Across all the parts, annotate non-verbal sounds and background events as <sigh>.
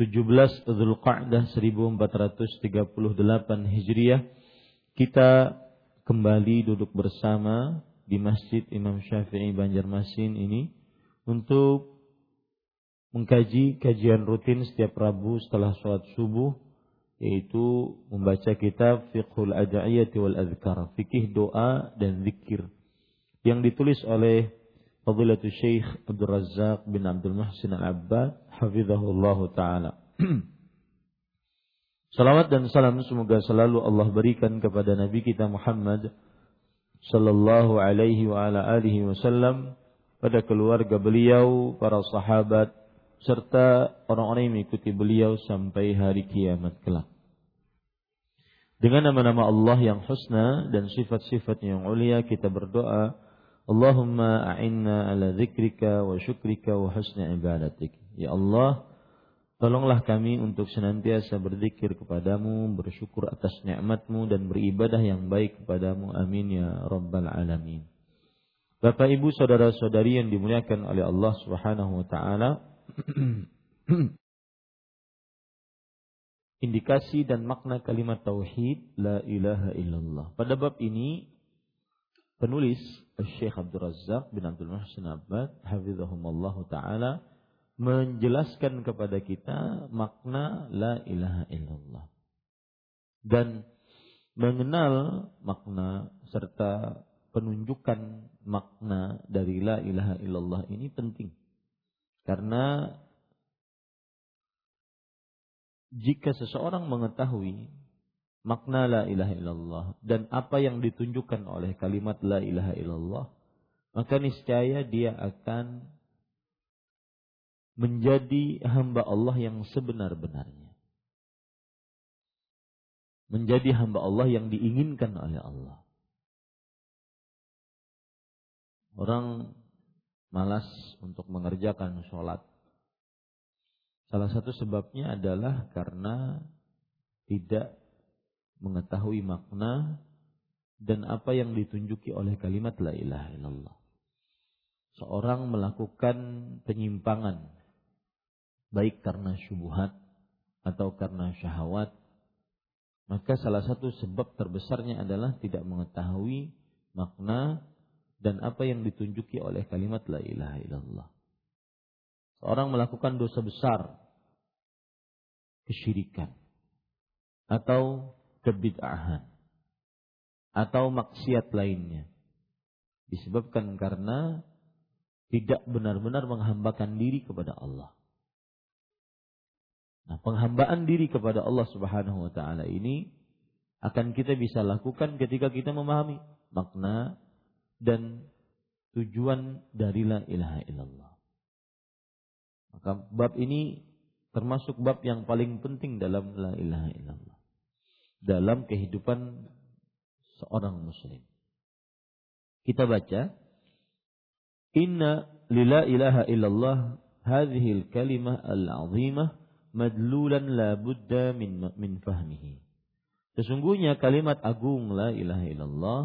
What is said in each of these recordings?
17 Zulqa'dah 1438 Hijriah kita kembali duduk bersama di Masjid Imam Syafi'i Banjarmasin ini untuk mengkaji kajian rutin setiap Rabu setelah sholat subuh yaitu membaca kitab Fiqhul Ada'iyati wal Adhkar, fikih doa dan zikir yang ditulis oleh Fadilatul Syekh Abdul Razak bin Abdul Muhsin Al-Abbad hafizahullah taala. <clears throat> Salawat dan salam semoga selalu Allah berikan kepada Nabi kita Muhammad sallallahu alaihi wa ala alihi wasallam pada keluarga beliau, para sahabat, serta orang-orang yang mengikuti beliau sampai hari kiamat kelak. Dengan nama-nama Allah yang husna dan sifat-sifat yang ulia kita berdoa, Allahumma a'inna ala zikrika wa syukrika wa husna ibadatik. Ya Allah, tolonglah kami untuk senantiasa berzikir kepadamu, bersyukur atas nikmatmu dan beribadah yang baik kepadamu. Amin ya rabbal alamin. Bapak Ibu saudara-saudari yang dimuliakan oleh Allah Subhanahu wa taala, <clears throat> indikasi dan makna kalimat tauhid la ilaha illallah. Pada bab ini penulis Syekh Abdul Razak bin Abdul Muhsin Abbad hafizahumullah taala menjelaskan kepada kita makna la ilaha illallah. Dan mengenal makna serta penunjukan makna dari la ilaha illallah ini penting. Karena jika seseorang mengetahui makna la ilaha illallah dan apa yang ditunjukkan oleh kalimat la ilaha illallah, maka niscaya dia akan menjadi hamba Allah yang sebenar-benarnya. Menjadi hamba Allah yang diinginkan oleh Allah. Orang malas untuk mengerjakan sholat Salah satu sebabnya adalah karena tidak mengetahui makna dan apa yang ditunjuki oleh kalimat la ilaha illallah. Seorang melakukan penyimpangan baik karena syubhat atau karena syahwat maka salah satu sebab terbesarnya adalah tidak mengetahui makna dan apa yang ditunjuki oleh kalimat la ilaha illallah. Seorang melakukan dosa besar, kesyirikan, atau kebid'ahan, atau maksiat lainnya. Disebabkan karena tidak benar-benar menghambakan diri kepada Allah. Nah, penghambaan diri kepada Allah Subhanahu wa taala ini akan kita bisa lakukan ketika kita memahami makna dan tujuan dari la ilaha illallah. Maka bab ini termasuk bab yang paling penting dalam la ilaha illallah. Dalam kehidupan seorang muslim. Kita baca Inna lila ilaha illallah hadhihi al-kalimah al-azimah madlulan la budda min min fahmihi. Sesungguhnya kalimat agung la ilaha illallah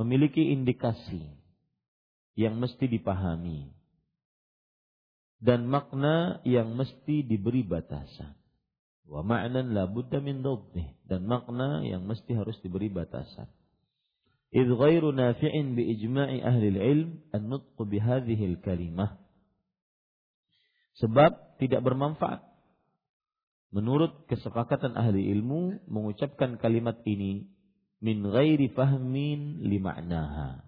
memiliki indikasi yang mesti dipahami dan makna yang mesti diberi batasan. Wa ma'nan la budda min dabtih. Dan makna yang mesti harus diberi batasan. Idh ghairu nafi'in bi ijma'i ahli al-ilm an-nutqu bi hadhihi al-kalimah Sebab tidak bermanfaat. Menurut kesepakatan ahli ilmu mengucapkan kalimat ini min ghairi fahmin li ma'naha.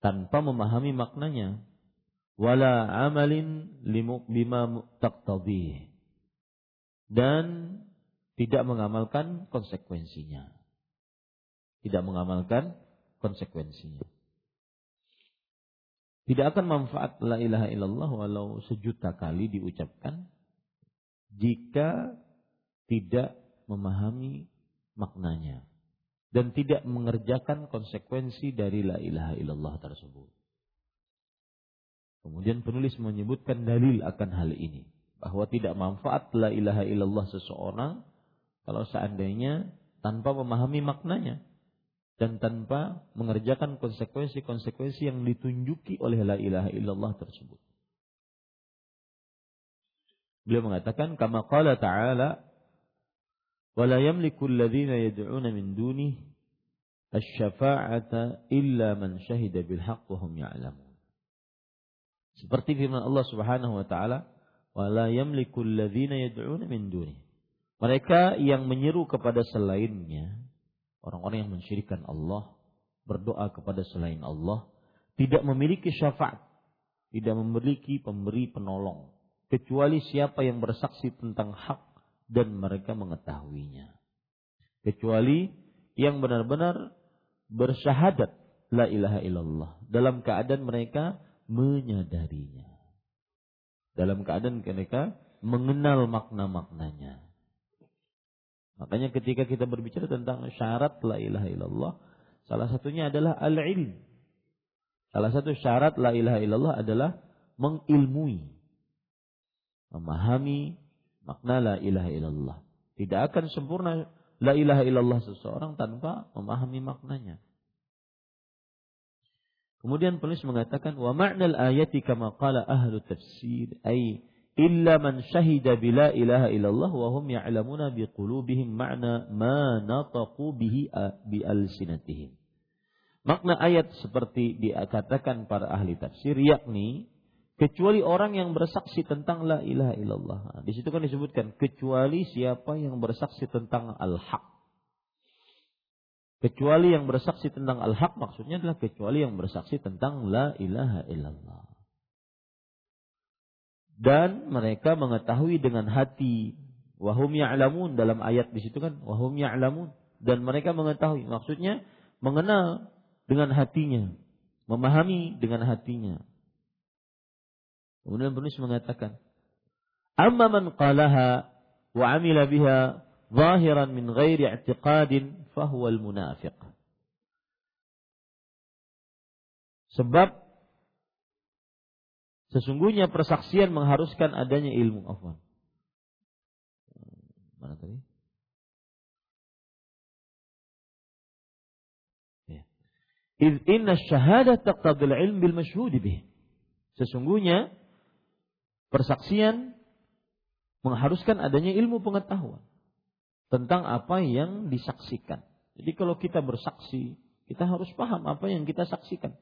Tanpa memahami maknanya. Wala amalin limu, bima taqtadih dan tidak mengamalkan konsekuensinya. Tidak mengamalkan konsekuensinya. Tidak akan manfaat la ilaha illallah walau sejuta kali diucapkan jika tidak memahami maknanya dan tidak mengerjakan konsekuensi dari la ilaha illallah tersebut. Kemudian penulis menyebutkan dalil akan hal ini bahwa tidak manfaat la ilaha illallah seseorang kalau seandainya tanpa memahami maknanya dan tanpa mengerjakan konsekuensi-konsekuensi yang ditunjuki oleh la ilaha illallah tersebut. Beliau mengatakan kama qala ta'ala wala yamliku alladhina yad'una min dunihi asy-syafa'ata illa man syahida bil haqq wa hum ya'lamun. Seperti firman Allah Subhanahu wa taala wala yamliku yad'una min duni mereka yang menyeru kepada selainnya orang-orang yang mensyirikan Allah berdoa kepada selain Allah tidak memiliki syafaat tidak memiliki pemberi penolong kecuali siapa yang bersaksi tentang hak dan mereka mengetahuinya. Kecuali yang benar-benar bersyahadat la ilaha illallah dalam keadaan mereka menyadarinya. Dalam keadaan mereka mengenal makna-maknanya. Makanya ketika kita berbicara tentang syarat la ilaha illallah, salah satunya adalah al-ilm. Salah satu syarat la ilaha illallah adalah mengilmui, memahami makna la ilaha illallah. Tidak akan sempurna la ilaha illallah seseorang tanpa memahami maknanya. Kemudian penulis mengatakan wa ma'nal ayati kama qala ahlu tafsir ay illa man syahida bila ilaha illallah wa hum ya'lamuna biqulubihim ma'na ma nataqu bihi bi alsinatihim. Makna ayat seperti dikatakan para ahli tafsir yakni kecuali orang yang bersaksi tentang la ilaha illallah. Di situ kan disebutkan kecuali siapa yang bersaksi tentang al-haq. Kecuali yang bersaksi tentang al-haq maksudnya adalah kecuali yang bersaksi tentang la ilaha illallah. Dan mereka mengetahui dengan hati wahum ya'lamun dalam ayat di situ kan wahum ya'lamun dan mereka mengetahui maksudnya mengenal dengan hatinya, memahami dengan hatinya. Kemudian penulis mengatakan, "Amma man qalaha wa 'amila biha zahiran min ghairi i'tiqadin fahuwa al-munafiq." Sebab sesungguhnya persaksian mengharuskan adanya ilmu afwan. Mana tadi? Ya. Iz inna syahadah taqtadil ilm bil mashhud bih. Sesungguhnya Persaksian mengharuskan adanya ilmu pengetahuan tentang apa yang disaksikan. Jadi kalau kita bersaksi, kita harus paham apa yang kita saksikan.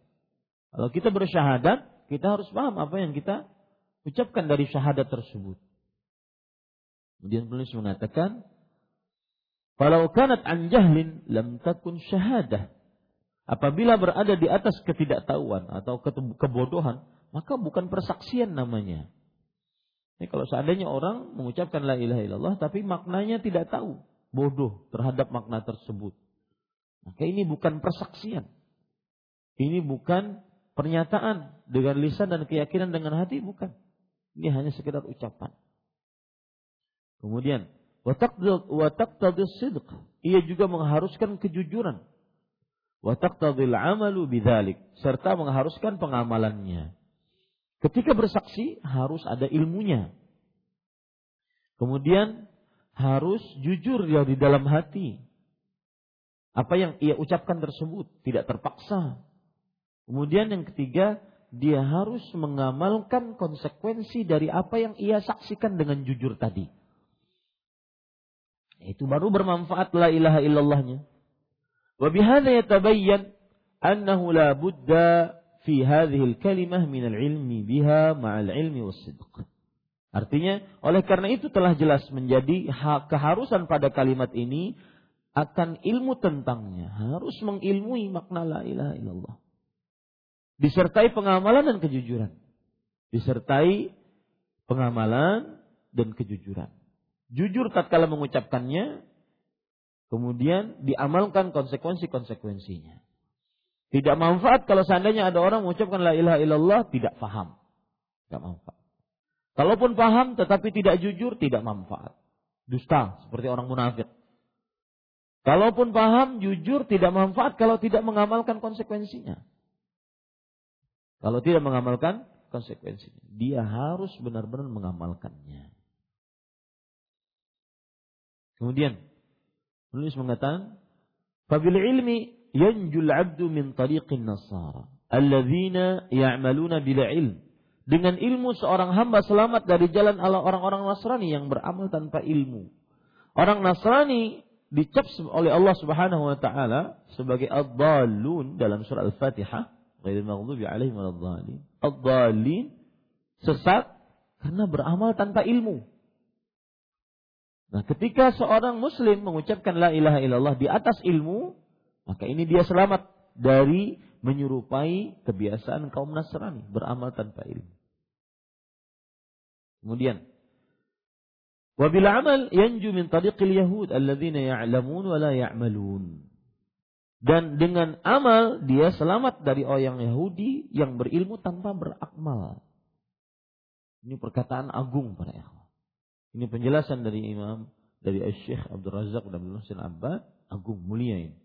Kalau kita bersyahadat, kita harus paham apa yang kita ucapkan dari syahadat tersebut. Kemudian penulis mengatakan, "Kalau kanat an jahlin lam takun syahadah." Apabila berada di atas ketidaktahuan atau kebodohan, maka bukan persaksian namanya. Ini kalau seandainya orang mengucapkan la ilaha illallah tapi maknanya tidak tahu, bodoh terhadap makna tersebut. Maka ini bukan persaksian. Ini bukan pernyataan dengan lisan dan keyakinan dengan hati, bukan. Ini hanya sekedar ucapan. Kemudian, wataqtadis sidq. Ia juga mengharuskan kejujuran. Wataqtadil amalu bidzalik. Serta mengharuskan pengamalannya. Ketika bersaksi harus ada ilmunya. Kemudian harus jujur dia di dalam hati. Apa yang ia ucapkan tersebut tidak terpaksa. Kemudian yang ketiga, dia harus mengamalkan konsekuensi dari apa yang ia saksikan dengan jujur tadi. Itu baru bermanfaat la ilaha illallahnya. Wa yatabayyan annahu la budda fi hadhihi al-kalimah min al-ilmi biha ma'al ilmi was-sidq. Artinya, oleh karena itu telah jelas menjadi keharusan pada kalimat ini akan ilmu tentangnya. Harus mengilmui makna la ilaha illallah. Disertai pengamalan dan kejujuran. Disertai pengamalan dan kejujuran. Jujur tatkala mengucapkannya, kemudian diamalkan konsekuensi-konsekuensinya. Tidak manfaat kalau seandainya ada orang mengucapkan la ilaha illallah tidak paham. Tidak manfaat. Kalaupun paham tetapi tidak jujur, tidak manfaat. Dusta, seperti orang munafik. Kalaupun paham, jujur, tidak manfaat kalau tidak mengamalkan konsekuensinya. Kalau tidak mengamalkan konsekuensinya. Dia harus benar-benar mengamalkannya. Kemudian, penulis mengatakan, Fabil ilmi yanjul abdu min tariqin nasara. Alladzina ya'maluna bila ilm. Dengan ilmu seorang hamba selamat dari jalan Allah orang-orang Nasrani yang beramal tanpa ilmu. Orang Nasrani dicap oleh Allah Subhanahu wa taala sebagai ad-dallun dalam surah Al-Fatihah, ghairil maghdubi alaihim waladdallin. Ad-dallin sesat karena beramal tanpa ilmu. Nah, ketika seorang muslim mengucapkan la ilaha illallah di atas ilmu, maka ini dia selamat dari menyerupai kebiasaan kaum Nasrani, beramal tanpa ilmu. Kemudian, wabil amal yanju min tariqil yahud alladzina ya'lamun wa la ya'malun. Dan dengan amal dia selamat dari orang Yahudi yang berilmu tanpa beramal. Ini perkataan agung para ikhwan. Ini penjelasan dari Imam dari Syekh Abdul Razak dan Muhsin Abbad agung mulia ini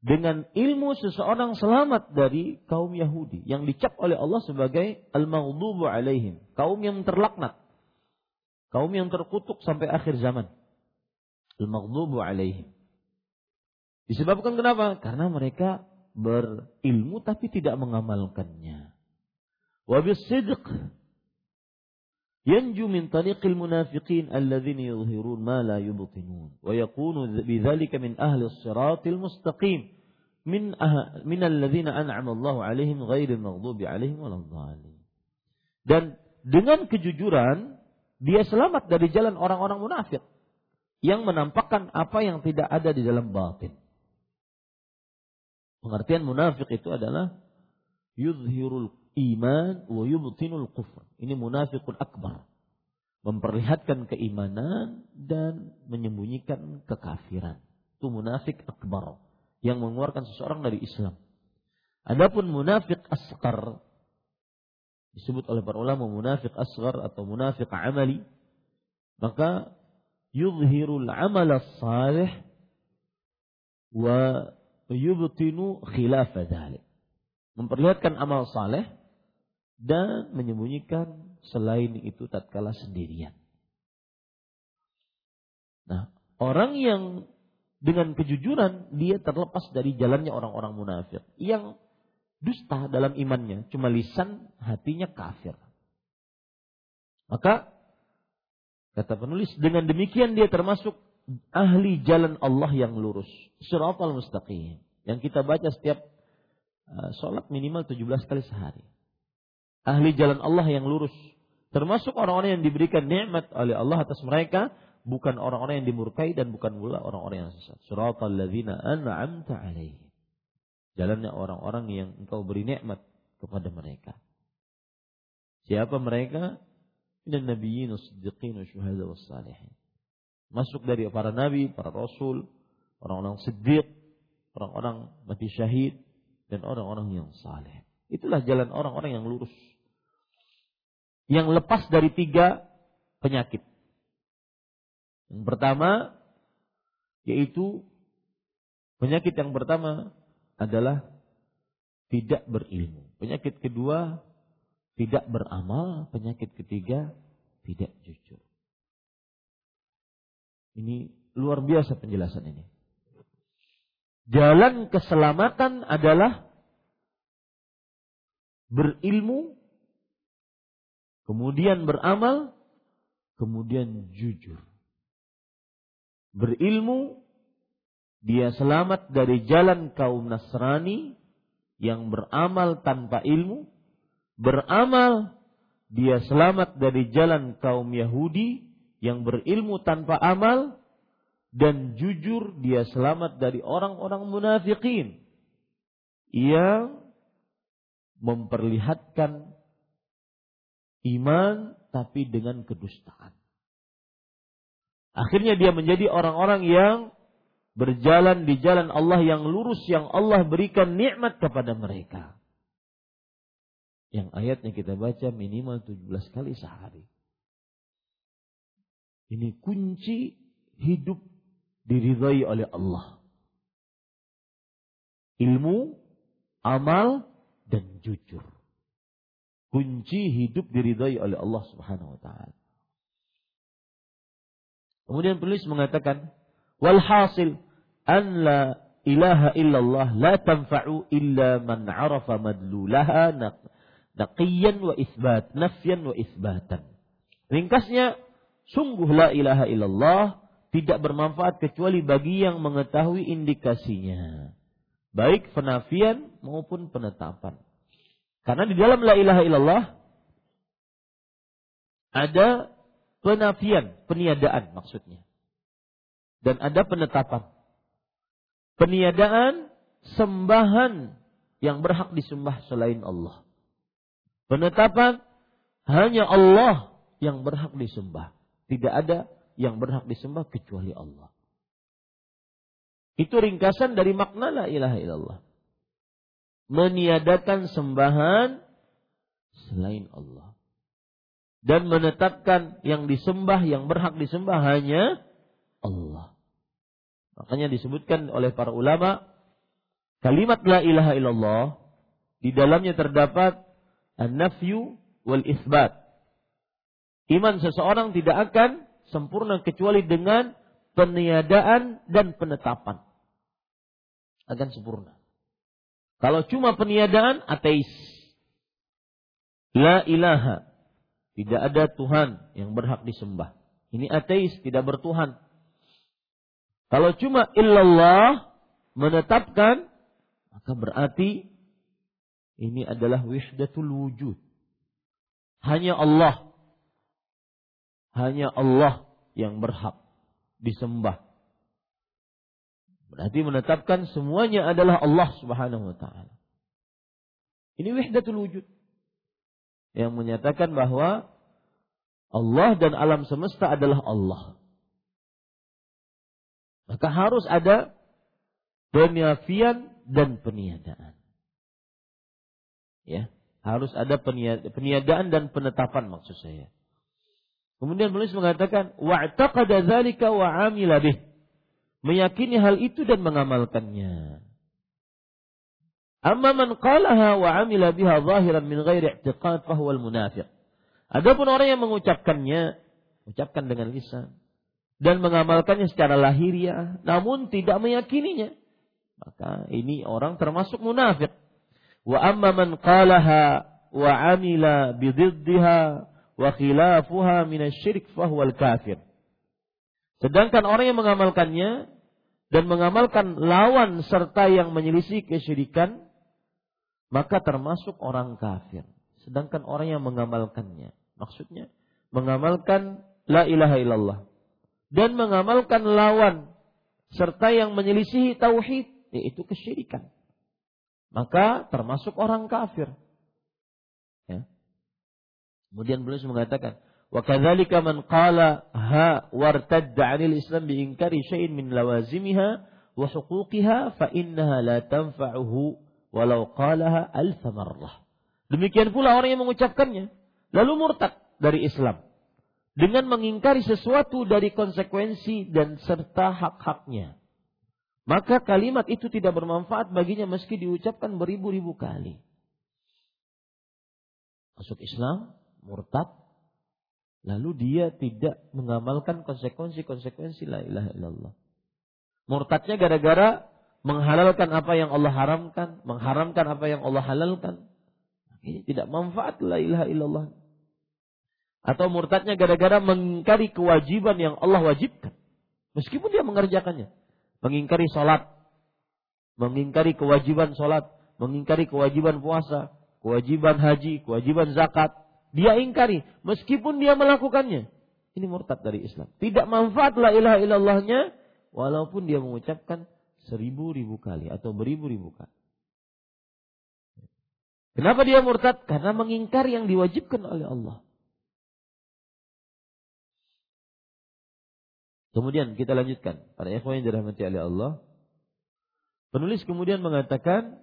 dengan ilmu seseorang selamat dari kaum Yahudi yang dicap oleh Allah sebagai al-maghdubu alaihim, kaum yang terlaknat. Kaum yang terkutuk sampai akhir zaman. Al-maghdubu alaihim. Disebabkan kenapa? Karena mereka berilmu tapi tidak mengamalkannya. Wa bisidq yanju ah, dan dengan kejujuran dia selamat dari jalan orang-orang munafik yang menampakkan apa yang tidak ada di dalam batin. Pengertian munafik itu adalah yuzhirul iman wa yubtinul kufr. Ini munafikun akbar. Memperlihatkan keimanan dan menyembunyikan kekafiran. Itu munafik akbar yang mengeluarkan seseorang dari Islam. Adapun munafik asqar disebut oleh para ulama munafik asghar atau munafik amali maka yuzhirul amal salih wa yubtinu khilaf dhalik memperlihatkan amal saleh dan menyembunyikan selain itu tatkala sendirian. Nah, orang yang dengan kejujuran dia terlepas dari jalannya orang-orang munafik yang dusta dalam imannya, cuma lisan hatinya kafir. Maka kata penulis dengan demikian dia termasuk ahli jalan Allah yang lurus, siratal mustaqim yang kita baca setiap uh, sholat minimal 17 kali sehari ahli jalan Allah yang lurus. Termasuk orang-orang yang diberikan nikmat oleh Allah atas mereka, bukan orang-orang yang dimurkai dan bukan pula orang-orang yang sesat. Suratal ladzina an'amta alaihim. Jalannya orang-orang yang engkau beri nikmat kepada mereka. Siapa mereka? Dan nabiyyin, siddiqin, syuhada, salihin. Masuk dari para nabi, para rasul, orang-orang siddiq, orang-orang mati syahid, dan orang-orang yang saleh. Itulah jalan orang-orang yang lurus. Yang lepas dari tiga penyakit. Yang pertama yaitu penyakit yang pertama adalah tidak berilmu. Penyakit kedua tidak beramal, penyakit ketiga tidak jujur. Ini luar biasa penjelasan ini. Jalan keselamatan adalah berilmu, kemudian beramal, kemudian jujur. Berilmu, dia selamat dari jalan kaum Nasrani yang beramal tanpa ilmu. Beramal, dia selamat dari jalan kaum Yahudi yang berilmu tanpa amal. Dan jujur, dia selamat dari orang-orang munafikin yang memperlihatkan iman tapi dengan kedustaan. Akhirnya dia menjadi orang-orang yang berjalan di jalan Allah yang lurus yang Allah berikan nikmat kepada mereka. Yang ayatnya kita baca minimal 17 kali sehari. Ini kunci hidup diridhai oleh Allah. Ilmu, amal, dan jujur. Kunci hidup diridhai oleh Allah Subhanahu wa taala. Kemudian penulis mengatakan, walhasil an la ilaha illallah la tanfa'u illa man arafa madlulaha naqiyan wa isbat, nafyan wa isbatan. Ringkasnya, sungguh la ilaha illallah tidak bermanfaat kecuali bagi yang mengetahui indikasinya. Baik penafian maupun penetapan. Karena di dalam la ilaha illallah ada penafian, peniadaan maksudnya. Dan ada penetapan. Peniadaan sembahan yang berhak disembah selain Allah. Penetapan hanya Allah yang berhak disembah. Tidak ada yang berhak disembah kecuali Allah. Itu ringkasan dari makna la ilaha illallah. Meniadakan sembahan selain Allah. Dan menetapkan yang disembah, yang berhak disembah hanya Allah. Makanya disebutkan oleh para ulama, kalimat la ilaha illallah, di dalamnya terdapat an-nafyu wal isbat. Iman seseorang tidak akan sempurna kecuali dengan peniadaan dan penetapan akan sempurna. Kalau cuma peniadaan, ateis. La ilaha. Tidak ada Tuhan yang berhak disembah. Ini ateis, tidak bertuhan. Kalau cuma illallah menetapkan, maka berarti ini adalah wihdatul wujud. Hanya Allah. Hanya Allah yang berhak disembah. Berarti menetapkan semuanya adalah Allah Subhanahu wa taala. Ini wahdatul wujud. Yang menyatakan bahwa Allah dan alam semesta adalah Allah. Maka harus ada penyafian dan peniadaan. Ya, harus ada peniadaan dan penetapan maksud saya. Kemudian penulis mengatakan wa'taqada dzalika wa 'amila bih meyakini hal itu dan mengamalkannya. Amma man qalaha wa amila biha zahiran min ghairi i'tiqad fa huwa al-munafiq. Adapun orang yang mengucapkannya, ucapkan dengan lisan dan mengamalkannya secara lahiriah namun tidak meyakininya, maka ini orang termasuk munafik. Wa amma man qalaha wa amila bididdiha wa khilafuha min asy-syirk fa huwa al-kafir. Sedangkan orang yang mengamalkannya dan mengamalkan lawan serta yang menyelisih kesyirikan, maka termasuk orang kafir. Sedangkan orang yang mengamalkannya, maksudnya mengamalkan la ilaha illallah dan mengamalkan lawan serta yang menyelisihi tauhid, yaitu kesyirikan. Maka termasuk orang kafir. Ya. Kemudian beliau mengatakan, وكذلك من قال ها وارتد عن الإسلام بإنكار شيء من لوازمها وحقوقها فإنها لا تنفعه fa innaha la tanfa'uhu walau qalaha alf marrah. Demikian pula orang yang mengucapkannya lalu murtad dari Islam dengan mengingkari sesuatu dari konsekuensi dan serta hak-haknya. Maka kalimat itu tidak bermanfaat baginya meski diucapkan beribu-ribu kali. Masuk Islam, murtad, lalu dia tidak mengamalkan konsekuensi-konsekuensi la ilaha illallah. Murtadnya gara-gara menghalalkan apa yang Allah haramkan, mengharamkan apa yang Allah halalkan. Ini tidak manfaat la ilaha illallah. Atau murtadnya gara-gara mengingkari kewajiban yang Allah wajibkan. Meskipun dia mengerjakannya. Mengingkari sholat. Mengingkari kewajiban sholat. Mengingkari kewajiban puasa. Kewajiban haji. Kewajiban zakat. Dia ingkari. Meskipun dia melakukannya. Ini murtad dari Islam. Tidak manfaat la ilaha illallahnya. Walaupun dia mengucapkan seribu-ribu kali. Atau beribu-ribu kali. Kenapa dia murtad? Karena mengingkari yang diwajibkan oleh Allah. Kemudian kita lanjutkan. Para ikhwan yang dirahmati oleh Allah. Penulis kemudian mengatakan,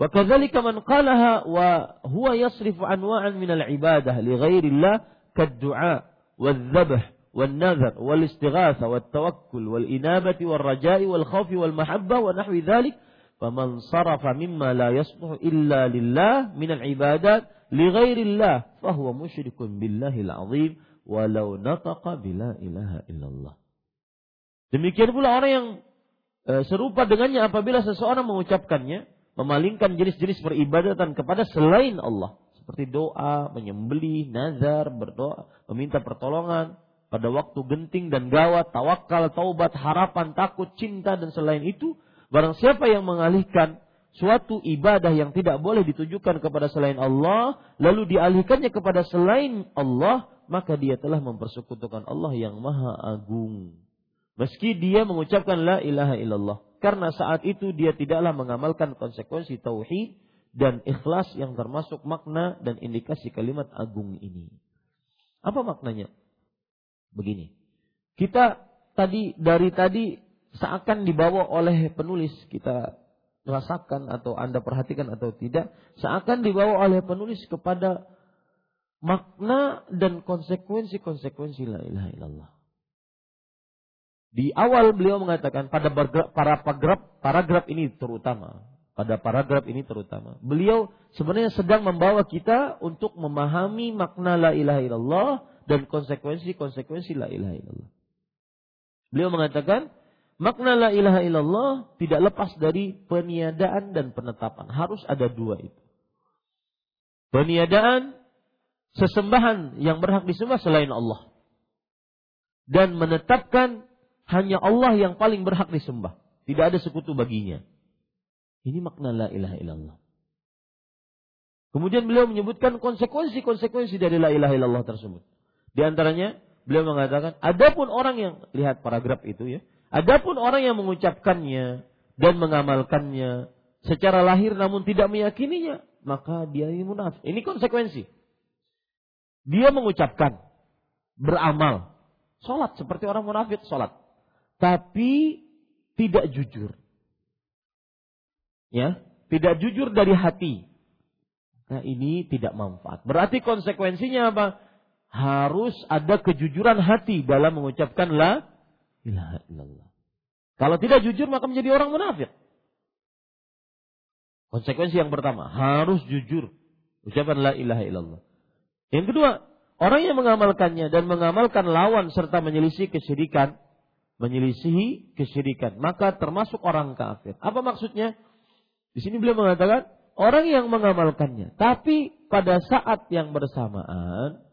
Wa kadzalika man qalaha wa huwa yasrifu anwa'an min al-ibadah li ghairillah kad-du'a wal-dhabh wal-nadhar wal-istighatha wal-tawakkul wal-inabati wal-raja'i wal-khawfi wal-mahabbah wa nahwi dhalik faman sarafa mimma la yasluhu illa lillah min al-ibadat li ghairillah fahuwa musyrikun billahil azim walau nataqa bila ilaha illallah. Demikian pula orang yang e, serupa dengannya apabila seseorang mengucapkannya, memalingkan jenis-jenis peribadatan kepada selain Allah, seperti doa, menyembelih, nazar, berdoa, meminta pertolongan pada waktu genting dan gawat, tawakal, taubat, harapan, takut, cinta dan selain itu, barang siapa yang mengalihkan suatu ibadah yang tidak boleh ditujukan kepada selain Allah, lalu dialihkannya kepada selain Allah, maka dia telah mempersekutukan Allah yang maha agung. Meski dia mengucapkan la ilaha illallah. Karena saat itu dia tidaklah mengamalkan konsekuensi tauhid dan ikhlas yang termasuk makna dan indikasi kalimat agung ini. Apa maknanya? Begini. Kita tadi dari tadi seakan dibawa oleh penulis kita rasakan atau Anda perhatikan atau tidak, seakan dibawa oleh penulis kepada makna dan konsekuensi-konsekuensi la ilaha illallah. Di awal beliau mengatakan pada para paragraf paragraf ini terutama, pada paragraf ini terutama, beliau sebenarnya sedang membawa kita untuk memahami makna la ilaha illallah dan konsekuensi-konsekuensi la ilaha illallah. Beliau mengatakan makna la ilaha illallah tidak lepas dari peniadaan dan penetapan. Harus ada dua itu. Peniadaan sesembahan yang berhak disembah selain Allah. Dan menetapkan hanya Allah yang paling berhak disembah. Tidak ada sekutu baginya. Ini makna la ilaha illallah. Kemudian beliau menyebutkan konsekuensi-konsekuensi dari la ilaha illallah tersebut. Di antaranya beliau mengatakan, adapun orang yang lihat paragraf itu ya, adapun orang yang mengucapkannya dan mengamalkannya secara lahir namun tidak meyakininya, maka dia ini munafik. Ini konsekuensi. Dia mengucapkan, beramal, sholat seperti orang munafik sholat, tapi tidak jujur. Ya, tidak jujur dari hati. Nah ini tidak manfaat. Berarti konsekuensinya apa? Harus ada kejujuran hati dalam mengucapkan la ilaha illallah. Kalau tidak jujur maka menjadi orang munafik. Konsekuensi yang pertama, harus jujur. Ucapan la ilaha illallah. Yang kedua, orang yang mengamalkannya dan mengamalkan lawan serta menyelisih kesyirikan, menyelisihi kesyirikan, maka termasuk orang kafir. Apa maksudnya? Di sini beliau mengatakan orang yang mengamalkannya, tapi pada saat yang bersamaan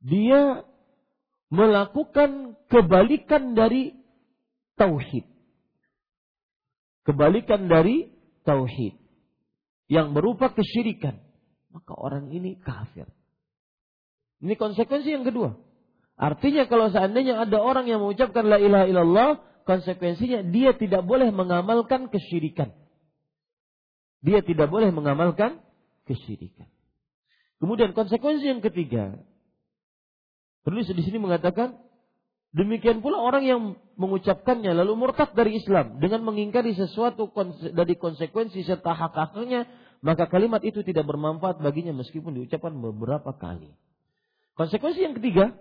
dia melakukan kebalikan dari tauhid. Kebalikan dari tauhid yang berupa kesyirikan maka orang ini kafir. Ini konsekuensi yang kedua. Artinya kalau seandainya ada orang yang mengucapkan la ilaha illallah, konsekuensinya dia tidak boleh mengamalkan kesyirikan. Dia tidak boleh mengamalkan kesyirikan. Kemudian konsekuensi yang ketiga, penulis di sini mengatakan Demikian pula orang yang mengucapkannya lalu murtad dari Islam dengan mengingkari sesuatu dari konsekuensi serta hak-haknya, maka kalimat itu tidak bermanfaat baginya meskipun diucapkan beberapa kali. Konsekuensi yang ketiga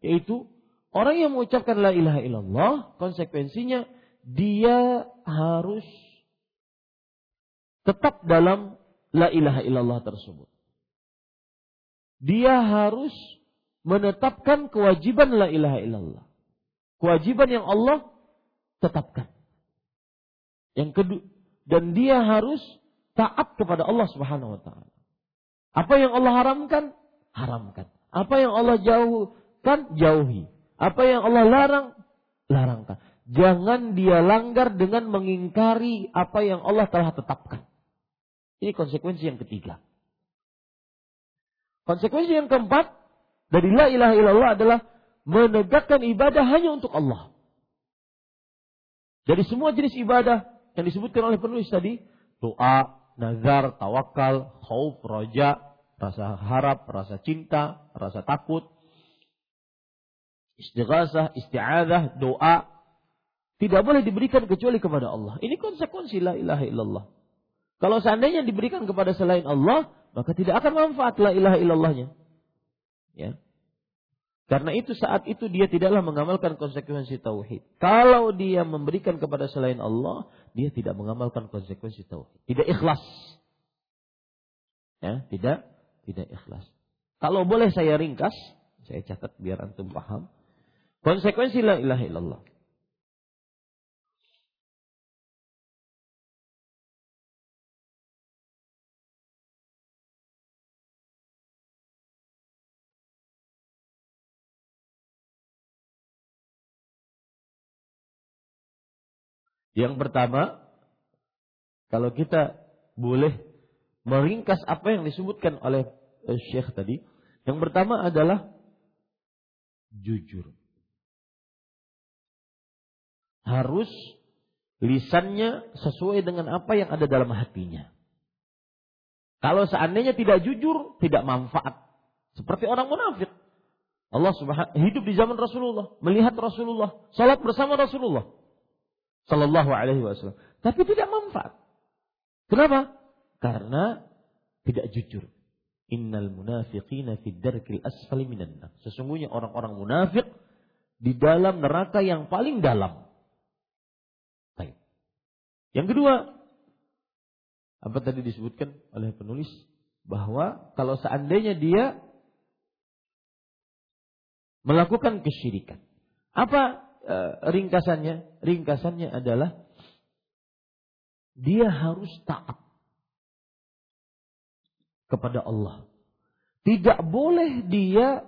yaitu orang yang mengucapkan la ilaha illallah, konsekuensinya dia harus tetap dalam la ilaha illallah tersebut. Dia harus menetapkan kewajiban la ilaha illallah. Kewajiban yang Allah tetapkan. Yang kedua, dan dia harus taat kepada Allah Subhanahu wa taala. Apa yang Allah haramkan, haramkan. Apa yang Allah jauhkan, jauhi. Apa yang Allah larang, larangkan. Jangan dia langgar dengan mengingkari apa yang Allah telah tetapkan. Ini konsekuensi yang ketiga. Konsekuensi yang keempat dari la ilaha illallah adalah menegakkan ibadah hanya untuk Allah. Jadi semua jenis ibadah yang disebutkan oleh penulis tadi, doa, nazar, tawakal, khauf, roja, rasa harap, rasa cinta, rasa takut, istighasah, isti'adah, doa, tidak boleh diberikan kecuali kepada Allah. Ini konsekuensi la ilaha illallah. Kalau seandainya diberikan kepada selain Allah, maka tidak akan manfaat la ilaha illallahnya. Ya. Karena itu saat itu dia tidaklah mengamalkan konsekuensi tauhid. Kalau dia memberikan kepada selain Allah, dia tidak mengamalkan konsekuensi tauhid. Tidak ikhlas. Ya, tidak tidak ikhlas. Kalau boleh saya ringkas, saya catat biar antum paham. Konsekuensi la ilaha illallah. Yang pertama, kalau kita boleh meringkas apa yang disebutkan oleh eh, Syekh tadi, yang pertama adalah jujur. Harus lisannya sesuai dengan apa yang ada dalam hatinya. Kalau seandainya tidak jujur, tidak manfaat. Seperti orang munafik. Allah subhanahu hidup di zaman Rasulullah, melihat Rasulullah, salat bersama Rasulullah. Sallallahu alaihi wasallam. Tapi tidak manfaat. Kenapa? Karena tidak jujur. Innal munafiqina fid darkil asfali minan Sesungguhnya orang-orang munafik di dalam neraka yang paling dalam. Yang kedua, apa tadi disebutkan oleh penulis bahwa kalau seandainya dia melakukan kesyirikan. Apa Eh, ringkasannya, ringkasannya adalah dia harus taat kepada Allah. Tidak boleh dia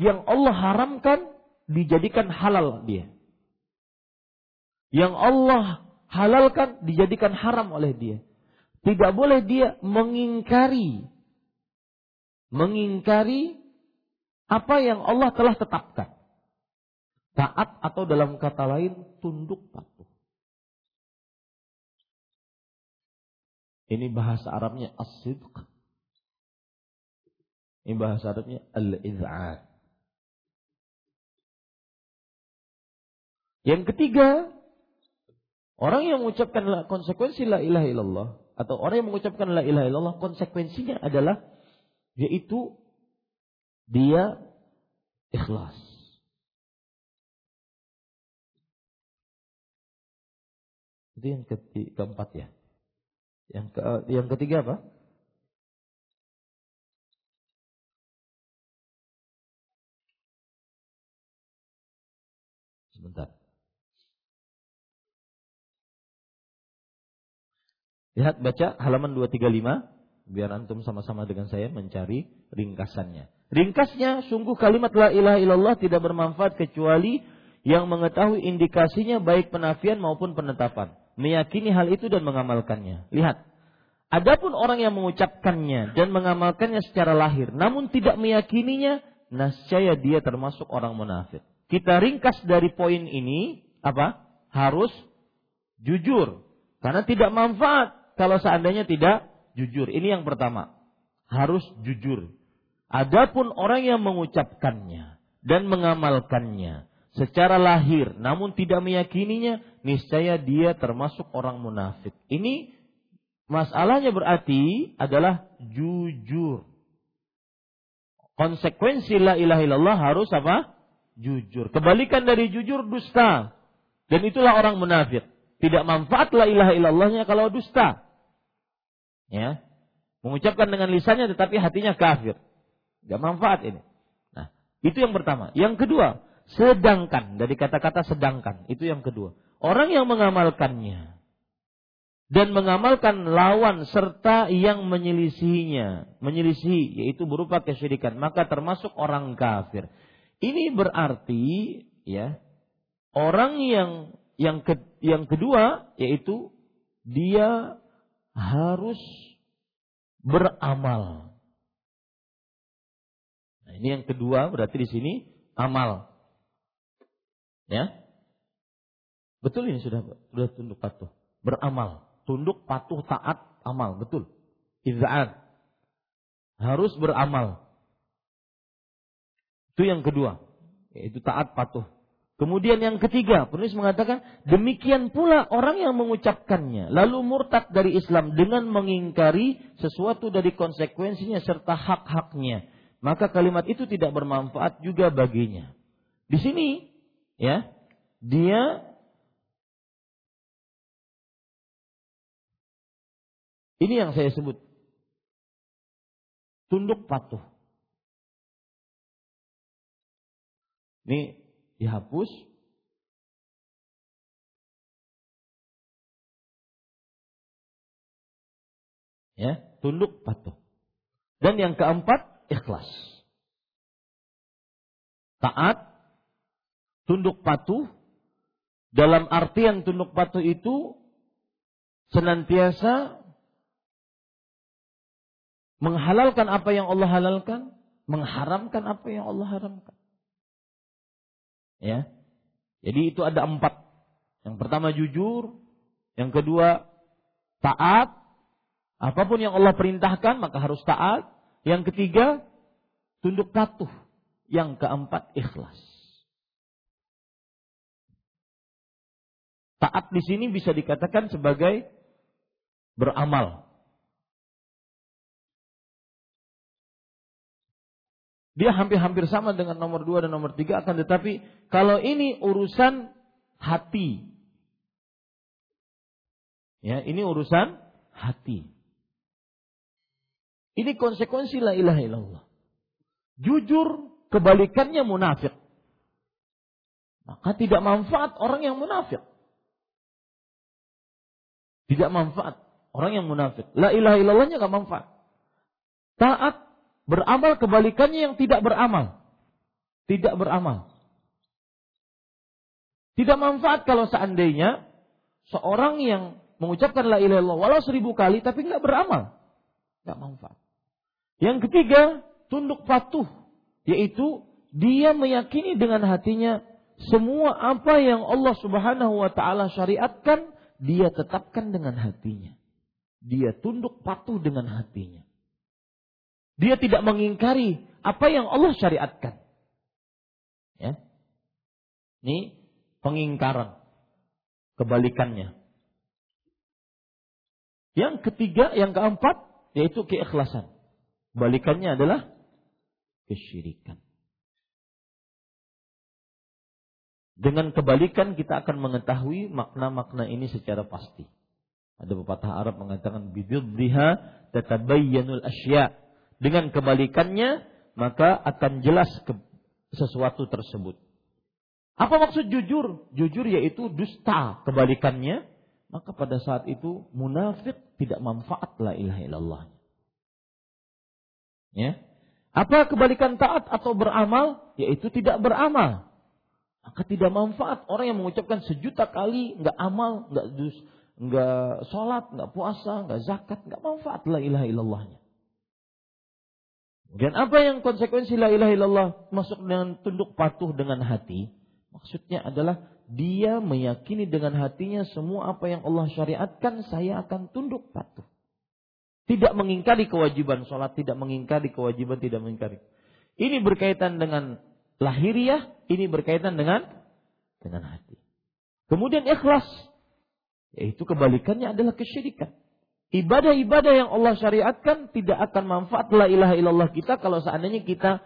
yang Allah haramkan dijadikan halal dia. Yang Allah halalkan dijadikan haram oleh dia. Tidak boleh dia mengingkari mengingkari apa yang Allah telah tetapkan. Taat atau dalam kata lain tunduk patuh. Ini bahasa Arabnya as-sidq. Ini bahasa Arabnya al-iz'ad. Yang ketiga, orang yang mengucapkan konsekuensi la ilaha illallah atau orang yang mengucapkan la ilaha illallah konsekuensinya adalah yaitu dia ikhlas. Itu yang ketiga, keempat ya. Yang ke, yang ketiga apa? Sebentar. Lihat baca halaman 235 biar antum sama-sama dengan saya mencari ringkasannya. Ringkasnya sungguh kalimat la ilaha illallah tidak bermanfaat kecuali yang mengetahui indikasinya baik penafian maupun penetapan meyakini hal itu dan mengamalkannya. Lihat, adapun orang yang mengucapkannya dan mengamalkannya secara lahir, namun tidak meyakininya, nascaya dia termasuk orang munafik. Kita ringkas dari poin ini, apa? Harus jujur. Karena tidak manfaat kalau seandainya tidak jujur. Ini yang pertama. Harus jujur. Adapun orang yang mengucapkannya dan mengamalkannya, secara lahir namun tidak meyakininya, niscaya dia termasuk orang munafik. Ini masalahnya berarti adalah jujur. Konsekuensi la ilaha illallah harus apa? Jujur. Kebalikan dari jujur dusta. Dan itulah orang munafik. Tidak manfaat la ilaha illallahnya kalau dusta. Ya. Mengucapkan dengan lisannya tetapi hatinya kafir. Gak manfaat ini. Nah, itu yang pertama. Yang kedua, sedangkan dari kata-kata sedangkan, itu yang kedua. Orang yang mengamalkannya dan mengamalkan lawan serta yang menyelisihinya, menyelisihi yaitu berupa kesyirikan, maka termasuk orang kafir. Ini berarti ya, orang yang yang ke, yang kedua yaitu dia harus beramal. Nah, ini yang kedua berarti di sini amal. Ya. Betul ini sudah sudah tunduk patuh. Beramal, tunduk patuh taat amal, betul. Izaan. Harus beramal. Itu yang kedua, yaitu taat patuh. Kemudian yang ketiga, penulis mengatakan, demikian pula orang yang mengucapkannya, lalu murtad dari Islam dengan mengingkari sesuatu dari konsekuensinya serta hak-haknya. Maka kalimat itu tidak bermanfaat juga baginya. Di sini, ya, dia ini yang saya sebut tunduk patuh. Ini dihapus. Ya, tunduk patuh. Dan yang keempat, ikhlas. Taat, tunduk patuh, dalam artian tunduk patuh itu senantiasa menghalalkan apa yang Allah halalkan, mengharamkan apa yang Allah haramkan. Ya. Jadi itu ada empat. Yang pertama jujur, yang kedua taat, apa pun yang Allah perintahkan maka harus taat. Yang ketiga tunduk patuh. Yang keempat ikhlas. Taat di sini bisa dikatakan sebagai beramal. Dia hampir-hampir sama dengan nomor dua dan nomor tiga akan tetapi kalau ini urusan hati. Ya, ini urusan hati. Ini konsekuensi la ilaha illallah. Jujur kebalikannya munafik. Maka tidak manfaat orang yang munafik. Tidak manfaat orang yang munafik. La ilaha illallahnya gak manfaat. Taat Beramal kebalikannya yang tidak beramal. Tidak beramal. Tidak manfaat kalau seandainya seorang yang mengucapkan la ilaha illallah walau seribu kali tapi nggak beramal. Nggak manfaat. Yang ketiga, tunduk patuh. Yaitu dia meyakini dengan hatinya semua apa yang Allah subhanahu wa ta'ala syariatkan, dia tetapkan dengan hatinya. Dia tunduk patuh dengan hatinya. Dia tidak mengingkari apa yang Allah syariatkan. Ya. Ini pengingkaran. Kebalikannya. Yang ketiga, yang keempat, yaitu keikhlasan. Kebalikannya adalah kesyirikan. Dengan kebalikan kita akan mengetahui makna-makna ini secara pasti. Ada pepatah Arab mengatakan bididdiha tatabayyanul asya' Dengan kebalikannya, maka akan jelas ke sesuatu tersebut. Apa maksud jujur? Jujur yaitu dusta kebalikannya. Maka pada saat itu munafik tidak manfaat la ilaha illallah. Ya. Apa kebalikan taat atau beramal? Yaitu tidak beramal. Maka tidak manfaat orang yang mengucapkan sejuta kali nggak amal, nggak dus, nggak sholat, nggak puasa, nggak zakat, nggak manfaat la ilaha illallahnya. Dan apa yang konsekuensi la ilaha illallah masuk dengan tunduk patuh dengan hati? Maksudnya adalah dia meyakini dengan hatinya semua apa yang Allah syariatkan saya akan tunduk patuh. Tidak mengingkari kewajiban sholat, tidak mengingkari kewajiban, tidak mengingkari. Ini berkaitan dengan lahiriah, ini berkaitan dengan dengan hati. Kemudian ikhlas, yaitu kebalikannya adalah kesyirikan. Ibadah-ibadah yang Allah syariatkan tidak akan manfaat la ilaha illallah kita kalau seandainya kita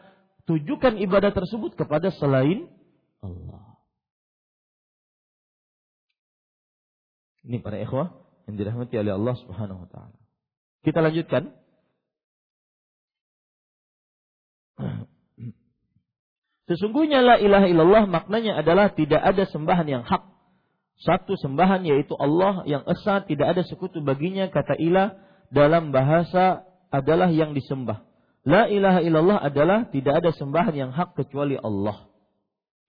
tujukan ibadah tersebut kepada selain Allah. Ini para ikhwah yang dirahmati oleh Allah Subhanahu wa taala. Kita lanjutkan. <clears throat> Sesungguhnya la ilaha illallah maknanya adalah tidak ada sembahan yang hak satu sembahan yaitu Allah yang esa tidak ada sekutu baginya kata ilah dalam bahasa adalah yang disembah. La ilaha illallah adalah tidak ada sembahan yang hak kecuali Allah.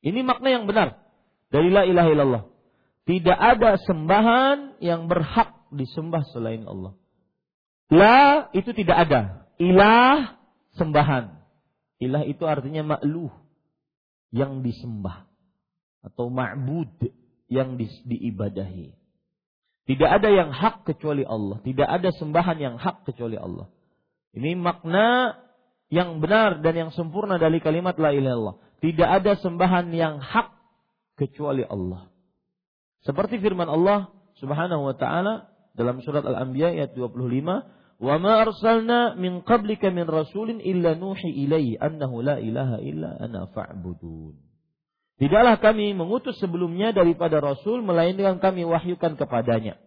Ini makna yang benar dari la ilaha illallah. Tidak ada sembahan yang berhak disembah selain Allah. La itu tidak ada. Ilah sembahan. Ilah itu artinya makluh yang disembah atau ma'bud yang di, diibadahi. Tidak ada yang hak kecuali Allah. Tidak ada sembahan yang hak kecuali Allah. Ini makna yang benar dan yang sempurna dari kalimat la ilaha illallah. Tidak ada sembahan yang hak kecuali Allah. Seperti firman Allah Subhanahu wa taala dalam surat Al-Anbiya ayat 25, "Wa ma arsalna min qablika min rasulin illa nuhi ilaihi annahu la ilaha illa ana fa'budun." Tidaklah kami mengutus sebelumnya daripada Rasul, melainkan kami wahyukan kepadanya.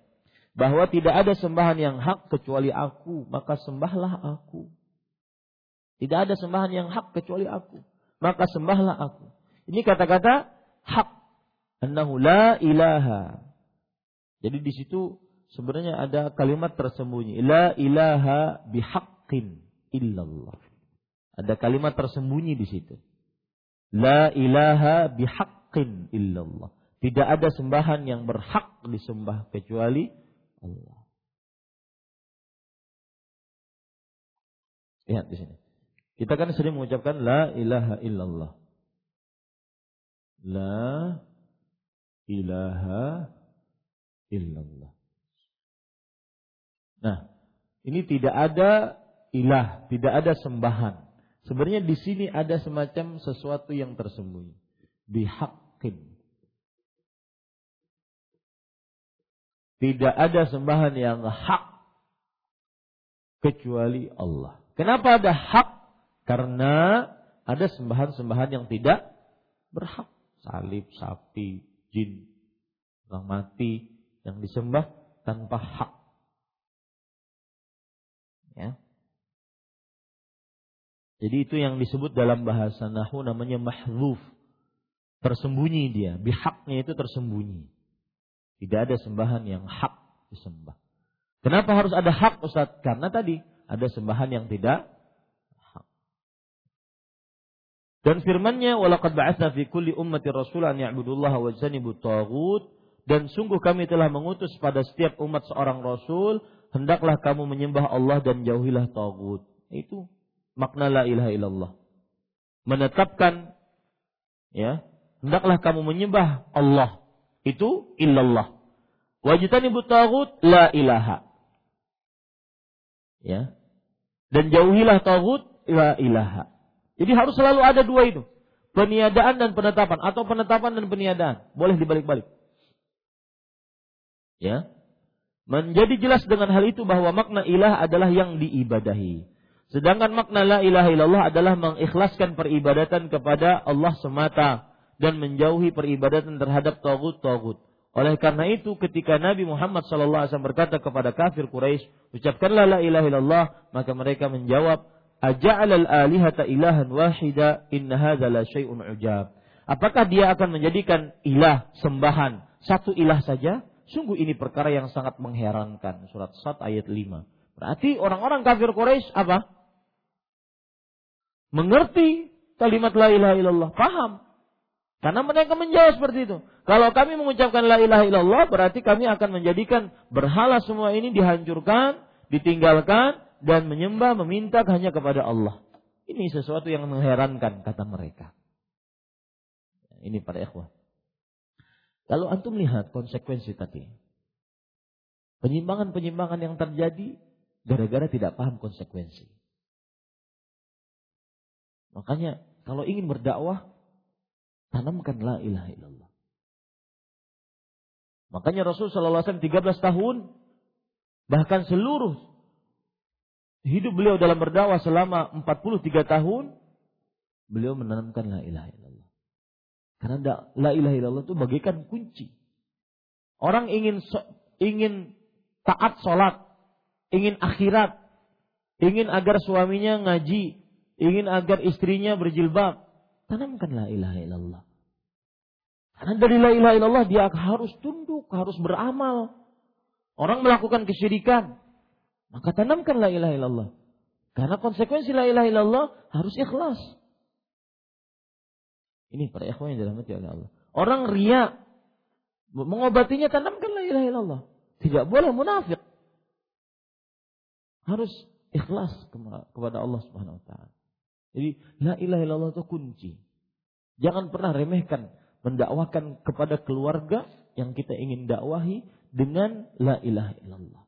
Bahwa tidak ada sembahan yang hak kecuali aku, maka sembahlah aku. Tidak ada sembahan yang hak kecuali aku, maka sembahlah aku. Ini kata-kata hak. Annahu la ilaha. Jadi di situ sebenarnya ada kalimat tersembunyi. La ilaha bihaqqin illallah. Ada kalimat tersembunyi di situ. La ilaha bihaqqin illallah. Tidak ada sembahan yang berhak disembah kecuali Allah. Lihat di sini. Kita kan sering mengucapkan la ilaha illallah. La ilaha illallah. Nah, ini tidak ada ilah, tidak ada sembahan. Sebenarnya di sini ada semacam sesuatu yang tersembunyi. Bihakin. Tidak ada sembahan yang hak kecuali Allah. Kenapa ada hak? Karena ada sembahan-sembahan yang tidak berhak. Salib, sapi, jin, orang mati yang disembah tanpa hak. Ya. Jadi itu yang disebut dalam bahasa Nahu namanya mahzuf. Tersembunyi dia. Bihaknya itu tersembunyi. Tidak ada sembahan yang hak disembah. Kenapa harus ada hak Ustaz? Karena tadi ada sembahan yang tidak hak. Dan firmannya ba'atsna fi kulli ummati rasulan ya'budullaha wa yajtanibu taghut dan sungguh kami telah mengutus pada setiap umat seorang rasul hendaklah kamu menyembah Allah dan jauhilah tagut. Itu makna la ilaha illallah. Menetapkan ya, hendaklah kamu menyembah Allah. Itu illallah. Wajitani tagut la ilaha. Ya. Dan jauhilah tagut la ilaha. Jadi harus selalu ada dua itu. Peniadaan dan penetapan atau penetapan dan peniadaan. Boleh dibalik-balik. Ya. Menjadi jelas dengan hal itu bahwa makna ilah adalah yang diibadahi. Sedangkan makna la ilaha illallah adalah mengikhlaskan peribadatan kepada Allah semata dan menjauhi peribadatan terhadap tagut-tagut. Oleh karena itu ketika Nabi Muhammad SAW berkata kepada kafir Quraisy, ucapkanlah la ilaha illallah, maka mereka menjawab, aja'al al-alihata ilahan wahida inna hadza la syai'un ujab. Apakah dia akan menjadikan ilah sembahan satu ilah saja? Sungguh ini perkara yang sangat mengherankan. Surat Sad ayat 5. Berarti orang-orang kafir Quraisy apa? Mengerti kalimat la ilaha illallah, paham. Karena mereka menjawab seperti itu. Kalau kami mengucapkan la ilaha illallah, berarti kami akan menjadikan berhala semua ini dihancurkan, ditinggalkan, dan menyembah, meminta hanya kepada Allah. Ini sesuatu yang mengherankan, kata mereka. Ini para ikhwah. Lalu antum lihat konsekuensi tadi. Penyimpangan-penyimpangan yang terjadi gara-gara tidak paham konsekuensi. Makanya kalau ingin berdakwah, tanamkan la ilaha illallah. Makanya Rasul Shallallahu Alaihi Wasallam 13 tahun bahkan seluruh hidup beliau dalam berdakwah selama 43 tahun beliau menanamkan la ilaha illallah. Karena la ilaha illallah itu bagaikan kunci. Orang ingin ingin taat sholat, ingin akhirat, ingin agar suaminya ngaji, ingin agar istrinya berjilbab, tanamkan la ilaha illallah. Karena dari la ilaha illallah dia harus tunduk, harus beramal. Orang melakukan kesyirikan, maka tanamkan la ilaha illallah. Karena konsekuensi la ilaha illallah harus ikhlas. Ini para ikhwan yang dirahmati oleh Allah. Orang ria mengobatinya tanamkan la ilaha illallah. Tidak boleh munafik. Harus ikhlas kepada Allah Subhanahu wa taala. Jadi la ilaha illallah itu kunci. Jangan pernah remehkan mendakwakan kepada keluarga yang kita ingin dakwahi dengan la ilaha illallah.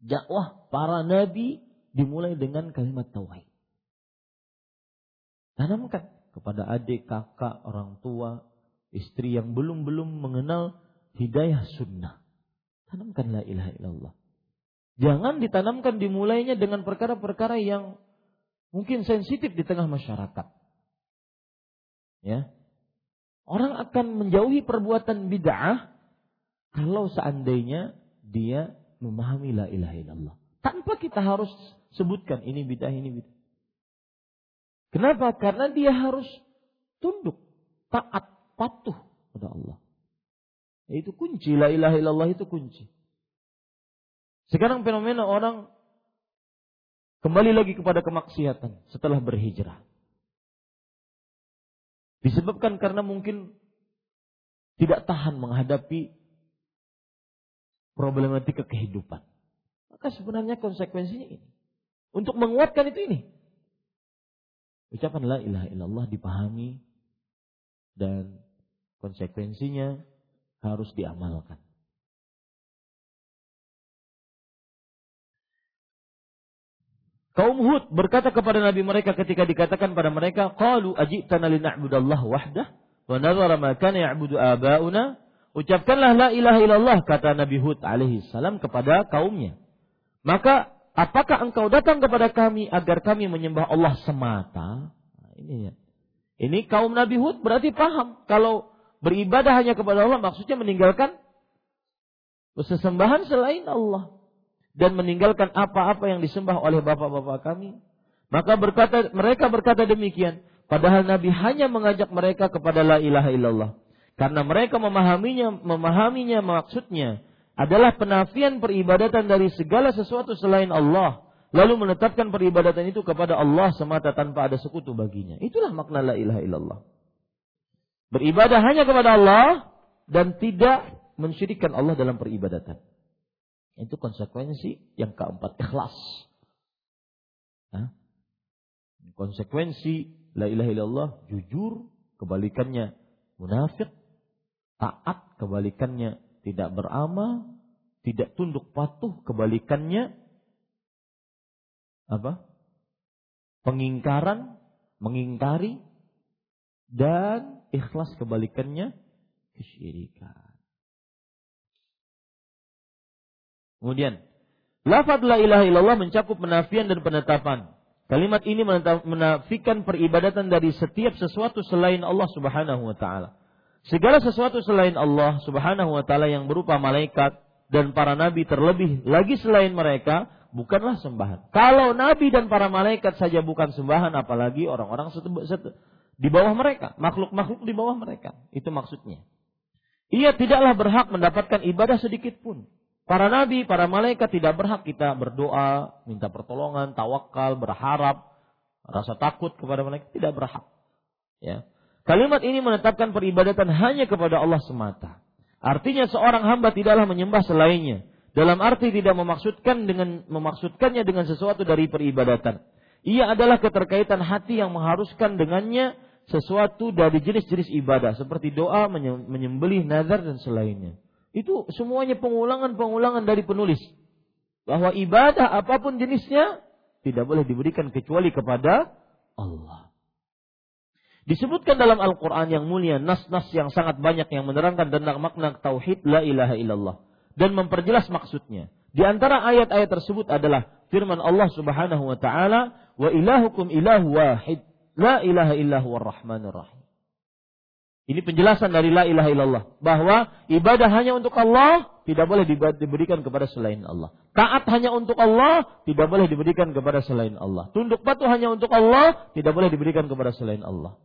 Dakwah para nabi dimulai dengan kalimat tauhid. Tanamkan kepada adik, kakak, orang tua, istri yang belum-belum mengenal hidayah sunnah. Tanamkan la ilaha illallah. Jangan ditanamkan dimulainya dengan perkara-perkara yang mungkin sensitif di tengah masyarakat. Ya. Orang akan menjauhi perbuatan bid'ah kalau seandainya dia memahami la ilaha illallah. Tanpa kita harus sebutkan ini bid'ah, ini bid'ah. Kenapa? Karena dia harus tunduk, taat, patuh pada Allah. Itu kunci, la ilaha illallah itu kunci. Sekarang fenomena orang kembali lagi kepada kemaksiatan setelah berhijrah. Disebabkan karena mungkin tidak tahan menghadapi problematika kehidupan. Maka sebenarnya konsekuensinya ini. Untuk menguatkan itu ini. Ucapan la ilaha illallah dipahami dan konsekuensinya harus diamalkan. Kaum Hud berkata kepada Nabi mereka ketika dikatakan pada mereka, "Qalu ajitana lina'budallah wahdah wa nadhara ma kana ya'budu aba'una." Ucapkanlah la ilaha illallah kata Nabi Hud alaihi salam kepada kaumnya. Maka Apakah engkau datang kepada kami agar kami menyembah Allah semata? Nah, ini ya. Ini kaum Nabi Hud berarti paham kalau beribadah hanya kepada Allah maksudnya meninggalkan sesembahan selain Allah dan meninggalkan apa-apa yang disembah oleh bapak-bapak kami. Maka berkata mereka berkata demikian, padahal Nabi hanya mengajak mereka kepada la ilaha illallah. Karena mereka memahaminya, memahaminya maksudnya adalah penafian peribadatan dari segala sesuatu selain Allah. Lalu menetapkan peribadatan itu kepada Allah semata tanpa ada sekutu baginya. Itulah makna la ilaha illallah. Beribadah hanya kepada Allah dan tidak mensyirikan Allah dalam peribadatan. Itu konsekuensi yang keempat, ikhlas. Hah? Konsekuensi la ilaha illallah jujur, kebalikannya munafik, taat, kebalikannya tidak beramal, tidak tunduk patuh, kebalikannya apa? Pengingkaran, mengingkari dan ikhlas kebalikannya kesyirikan. Kemudian, lafaz la ilaha illallah mencakup penafian dan penetapan. Kalimat ini menafikan peribadatan dari setiap sesuatu selain Allah Subhanahu wa taala. Segala sesuatu selain Allah Subhanahu wa taala yang berupa malaikat dan para nabi terlebih lagi selain mereka bukanlah sembahan. Kalau nabi dan para malaikat saja bukan sembahan apalagi orang-orang di bawah mereka, makhluk-makhluk di bawah mereka. Itu maksudnya. Ia tidaklah berhak mendapatkan ibadah sedikit pun. Para nabi, para malaikat tidak berhak kita berdoa, minta pertolongan, tawakal, berharap, rasa takut kepada mereka tidak berhak. Ya. Kalimat ini menetapkan peribadatan hanya kepada Allah semata. Artinya seorang hamba tidaklah menyembah selainnya. Dalam arti tidak memaksudkan dengan memaksudkannya dengan sesuatu dari peribadatan. Ia adalah keterkaitan hati yang mengharuskan dengannya sesuatu dari jenis-jenis ibadah seperti doa, menyembelih, nazar dan selainnya. Itu semuanya pengulangan-pengulangan dari penulis. Bahwa ibadah apa pun jenisnya tidak boleh diberikan kecuali kepada Allah. Disebutkan dalam Al-Quran yang mulia, nas-nas yang sangat banyak yang menerangkan tentang makna tauhid la ilaha illallah. Dan memperjelas maksudnya. Di antara ayat-ayat tersebut adalah firman Allah subhanahu wa ta'ala, wa ilahukum ilahu wahid, la ilaha illahu rahmanir rahim. Ini penjelasan dari la ilaha illallah. Bahwa ibadah hanya untuk Allah, tidak boleh diberikan kepada selain Allah. Taat hanya untuk Allah, tidak boleh diberikan kepada selain Allah. Tunduk patuh hanya untuk Allah, tidak boleh diberikan kepada selain Allah.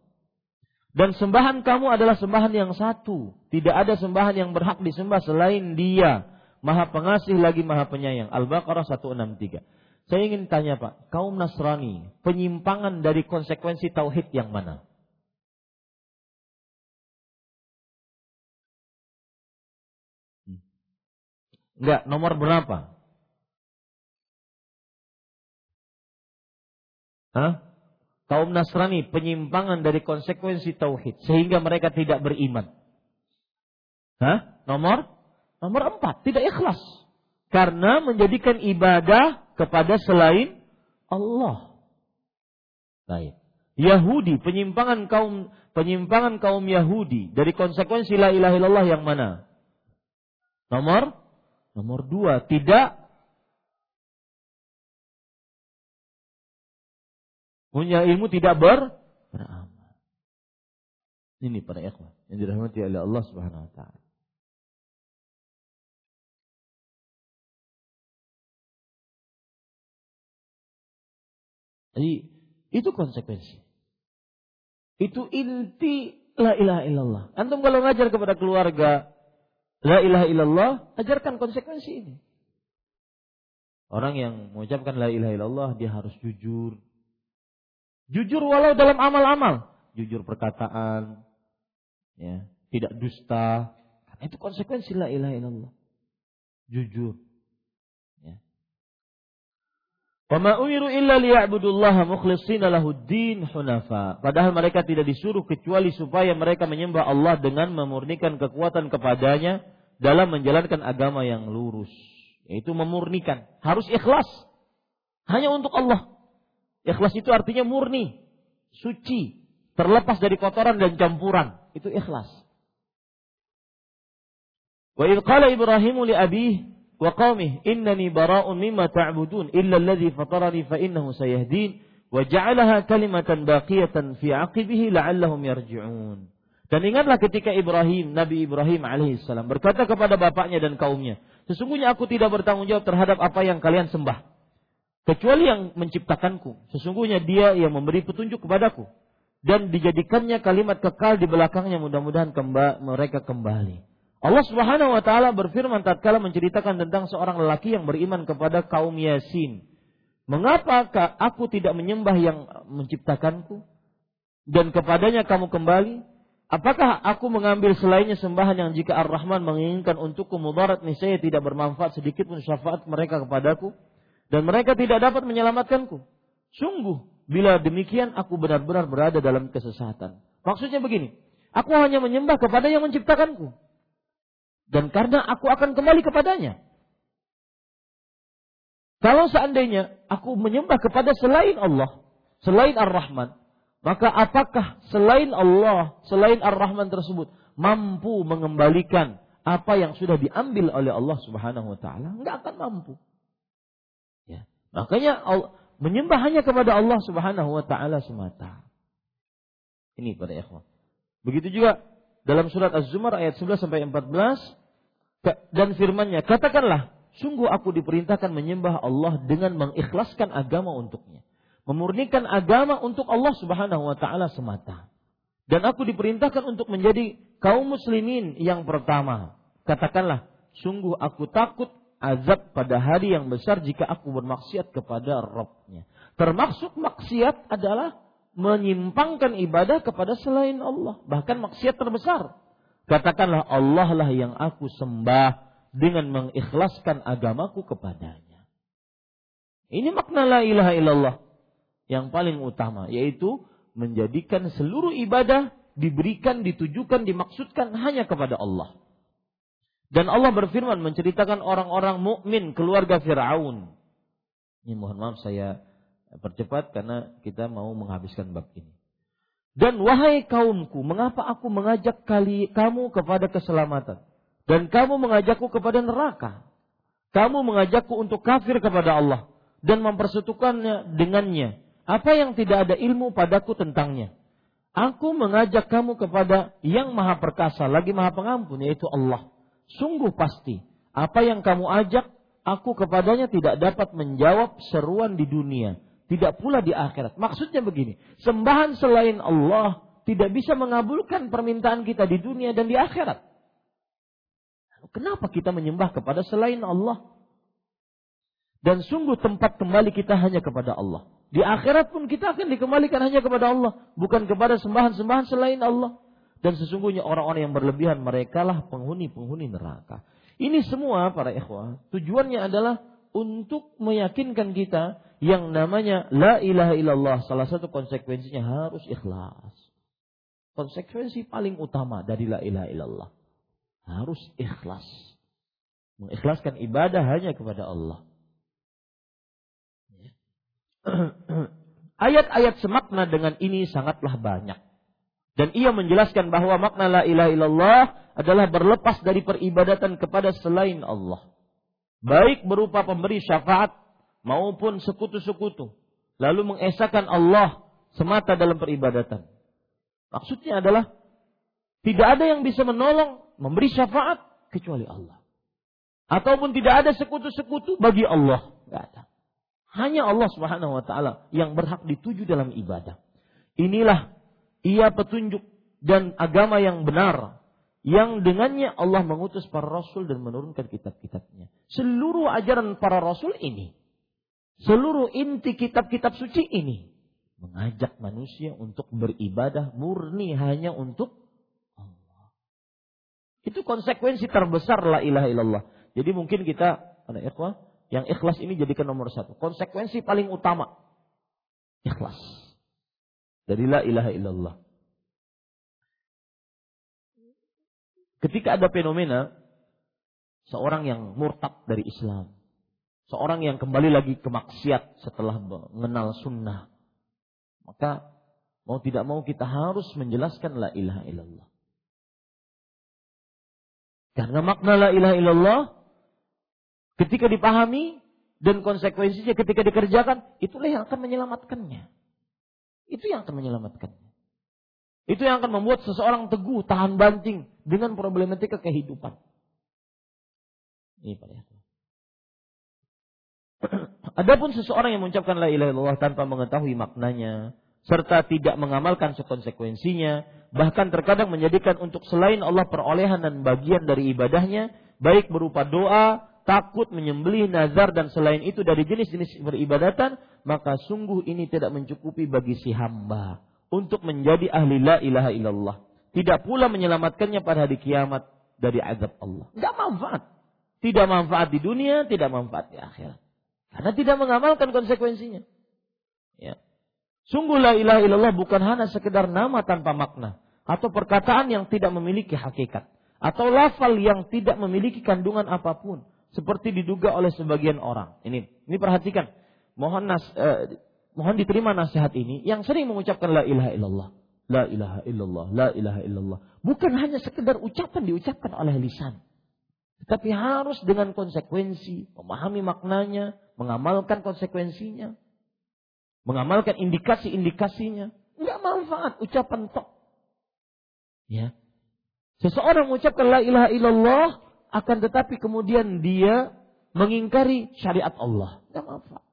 Dan sembahan kamu adalah sembahan yang satu. Tidak ada sembahan yang berhak disembah selain dia. Maha pengasih lagi maha penyayang. Al-Baqarah 163. Saya ingin tanya Pak, kaum Nasrani, penyimpangan dari konsekuensi tauhid yang mana? Enggak, nomor berapa? Hah? kaum Nasrani penyimpangan dari konsekuensi tauhid sehingga mereka tidak beriman. Hah? Nomor nomor empat tidak ikhlas karena menjadikan ibadah kepada selain Allah. Baik. Yahudi penyimpangan kaum penyimpangan kaum Yahudi dari konsekuensi la ilaha illallah yang mana? Nomor nomor dua tidak Punya ilmu tidak ber beramal. Ini para ikhwan yang dirahmati oleh Allah Subhanahu wa taala. Jadi itu konsekuensi. Itu inti la ilaha illallah. Antum kalau ngajar kepada keluarga la ilaha illallah, ajarkan konsekuensi ini. Orang yang mengucapkan la ilaha illallah dia harus jujur, Jujur walau dalam amal-amal. Jujur perkataan. ya Tidak dusta. Karena itu konsekuensi la ilaha illallah. Jujur. Wama umiru illa liya'budullaha mukhlishina lahuddin hunafa. Padahal mereka tidak disuruh kecuali supaya mereka menyembah Allah dengan memurnikan kekuatan kepadanya dalam menjalankan agama yang lurus. Yaitu memurnikan. Harus ikhlas. Hanya untuk Allah. Ikhlas itu artinya murni, suci, terlepas dari kotoran dan campuran. Itu ikhlas. Wa idh qala Ibrahim li wa qaumih innani bara'un mimma ta'budun illa alladhi fatarani fa innahu sayahdin wa ja'alaha kalimatan baqiyatan fi 'aqibihi la'allahum yarji'un. Dan ingatlah ketika Ibrahim, Nabi Ibrahim alaihissalam berkata kepada bapaknya dan kaumnya, sesungguhnya aku tidak bertanggung jawab terhadap apa yang kalian sembah kecuali yang menciptakanku. Sesungguhnya dia yang memberi petunjuk kepadaku. Dan dijadikannya kalimat kekal di belakangnya mudah-mudahan kemba, mereka kembali. Allah Subhanahu wa taala berfirman tatkala menceritakan tentang seorang lelaki yang beriman kepada kaum Yasin. Mengapa aku tidak menyembah yang menciptakanku dan kepadanya kamu kembali? Apakah aku mengambil selainnya sembahan yang jika Ar-Rahman menginginkan untukku mudarat niscaya tidak bermanfaat sedikit pun syafaat mereka kepadaku? dan mereka tidak dapat menyelamatkanku. Sungguh, bila demikian aku benar-benar berada dalam kesesatan. Maksudnya begini, aku hanya menyembah kepada yang menciptakanku. Dan karena aku akan kembali kepadanya. Kalau seandainya aku menyembah kepada selain Allah, selain Ar-Rahman, maka apakah selain Allah, selain Ar-Rahman tersebut mampu mengembalikan apa yang sudah diambil oleh Allah Subhanahu wa taala? Enggak akan mampu. Makanya menyembah hanya kepada Allah Subhanahu wa taala semata. Ini pada ikhwan. Begitu juga dalam surat Az-Zumar ayat 11 sampai 14 dan firman-Nya, katakanlah, sungguh aku diperintahkan menyembah Allah dengan mengikhlaskan agama untuknya. Memurnikan agama untuk Allah Subhanahu wa taala semata. Dan aku diperintahkan untuk menjadi kaum muslimin yang pertama. Katakanlah, sungguh aku takut azab pada hari yang besar jika aku bermaksiat kepada Robnya. Termasuk maksiat adalah menyimpangkan ibadah kepada selain Allah. Bahkan maksiat terbesar. Katakanlah Allah lah yang aku sembah dengan mengikhlaskan agamaku kepadanya. Ini makna la ilaha illallah yang paling utama yaitu menjadikan seluruh ibadah diberikan, ditujukan, dimaksudkan hanya kepada Allah. Dan Allah berfirman menceritakan orang-orang mukmin keluarga Firaun. Ini mohon maaf saya percepat karena kita mau menghabiskan bab ini. Dan wahai kaumku, mengapa aku mengajak kali kamu kepada keselamatan? Dan kamu mengajakku kepada neraka. Kamu mengajakku untuk kafir kepada Allah dan mempersatukannya dengannya. Apa yang tidak ada ilmu padaku tentangnya. Aku mengajak kamu kepada yang maha perkasa, lagi maha pengampun, yaitu Allah. Sungguh pasti, apa yang kamu ajak, aku kepadanya tidak dapat menjawab seruan di dunia. Tidak pula di akhirat. Maksudnya begini, sembahan selain Allah tidak bisa mengabulkan permintaan kita di dunia dan di akhirat. Kenapa kita menyembah kepada selain Allah? Dan sungguh tempat kembali kita hanya kepada Allah. Di akhirat pun kita akan dikembalikan hanya kepada Allah. Bukan kepada sembahan-sembahan selain Allah. Dan sesungguhnya orang-orang yang berlebihan mereka lah penghuni-penghuni neraka. Ini semua para ikhwah tujuannya adalah untuk meyakinkan kita yang namanya la ilaha illallah salah satu konsekuensinya harus ikhlas. Konsekuensi paling utama dari la ilaha illallah harus ikhlas. Mengikhlaskan ibadah hanya kepada Allah. Ya. <clears throat> Ayat-ayat semakna dengan ini sangatlah banyak. Dan ia menjelaskan bahwa makna la ilaha illallah adalah berlepas dari peribadatan kepada selain Allah. Baik berupa pemberi syafaat maupun sekutu-sekutu. Lalu mengesahkan Allah semata dalam peribadatan. Maksudnya adalah tidak ada yang bisa menolong, memberi syafaat kecuali Allah. Ataupun tidak ada sekutu-sekutu bagi Allah. Ada. Hanya Allah Subhanahu wa taala yang berhak dituju dalam ibadah. Inilah ia petunjuk dan agama yang benar yang dengannya Allah mengutus para rasul dan menurunkan kitab-kitabnya. Seluruh ajaran para rasul ini, seluruh inti kitab-kitab suci ini mengajak manusia untuk beribadah murni hanya untuk itu konsekuensi terbesar la ilaha illallah. Jadi mungkin kita, ada ikhwah, yang ikhlas ini jadikan nomor satu. Konsekuensi paling utama. Ikhlas. Dari la ilaha illallah. Ketika ada fenomena seorang yang murtad dari Islam, seorang yang kembali lagi ke maksiat setelah mengenal sunnah, maka mau tidak mau kita harus menjelaskan la ilaha illallah. Karena makna la ilaha illallah ketika dipahami dan konsekuensinya ketika dikerjakan, itulah yang akan menyelamatkannya. Itu yang akan menyelamatkannya. Itu yang akan membuat seseorang teguh, tahan banting dengan problematika kehidupan. Ini Pak. <clears throat> Adapun seseorang yang mengucapkan la ilaha illallah tanpa mengetahui maknanya, serta tidak mengamalkan konsekuensinya, bahkan terkadang menjadikan untuk selain Allah perolehan dan bagian dari ibadahnya, baik berupa doa, takut, menyembelih, nazar dan selain itu dari jenis-jenis beribadatan, maka sungguh ini tidak mencukupi bagi si hamba untuk menjadi ahli la ilaha illallah. Tidak pula menyelamatkannya pada hari kiamat dari azab Allah. Tidak manfaat. Tidak manfaat di dunia, tidak manfaat di akhirat. Karena tidak mengamalkan konsekuensinya. Ya. Sungguh la ilaha illallah bukan hanya sekedar nama tanpa makna atau perkataan yang tidak memiliki hakikat atau lafal yang tidak memiliki kandungan apa pun seperti diduga oleh sebagian orang. Ini ini perhatikan. Mohon nas, eh, mohon diterima nasihat ini yang sering mengucapkan la ilaha illallah. La ilaha illallah, la ilaha illallah. Bukan hanya sekedar ucapan diucapkan oleh lisan. Tetapi harus dengan konsekuensi, memahami maknanya, mengamalkan konsekuensinya mengamalkan indikasi-indikasinya, nggak manfaat ucapan tok. Ya. Seseorang mengucapkan la ilaha illallah akan tetapi kemudian dia mengingkari syariat Allah, nggak manfaat.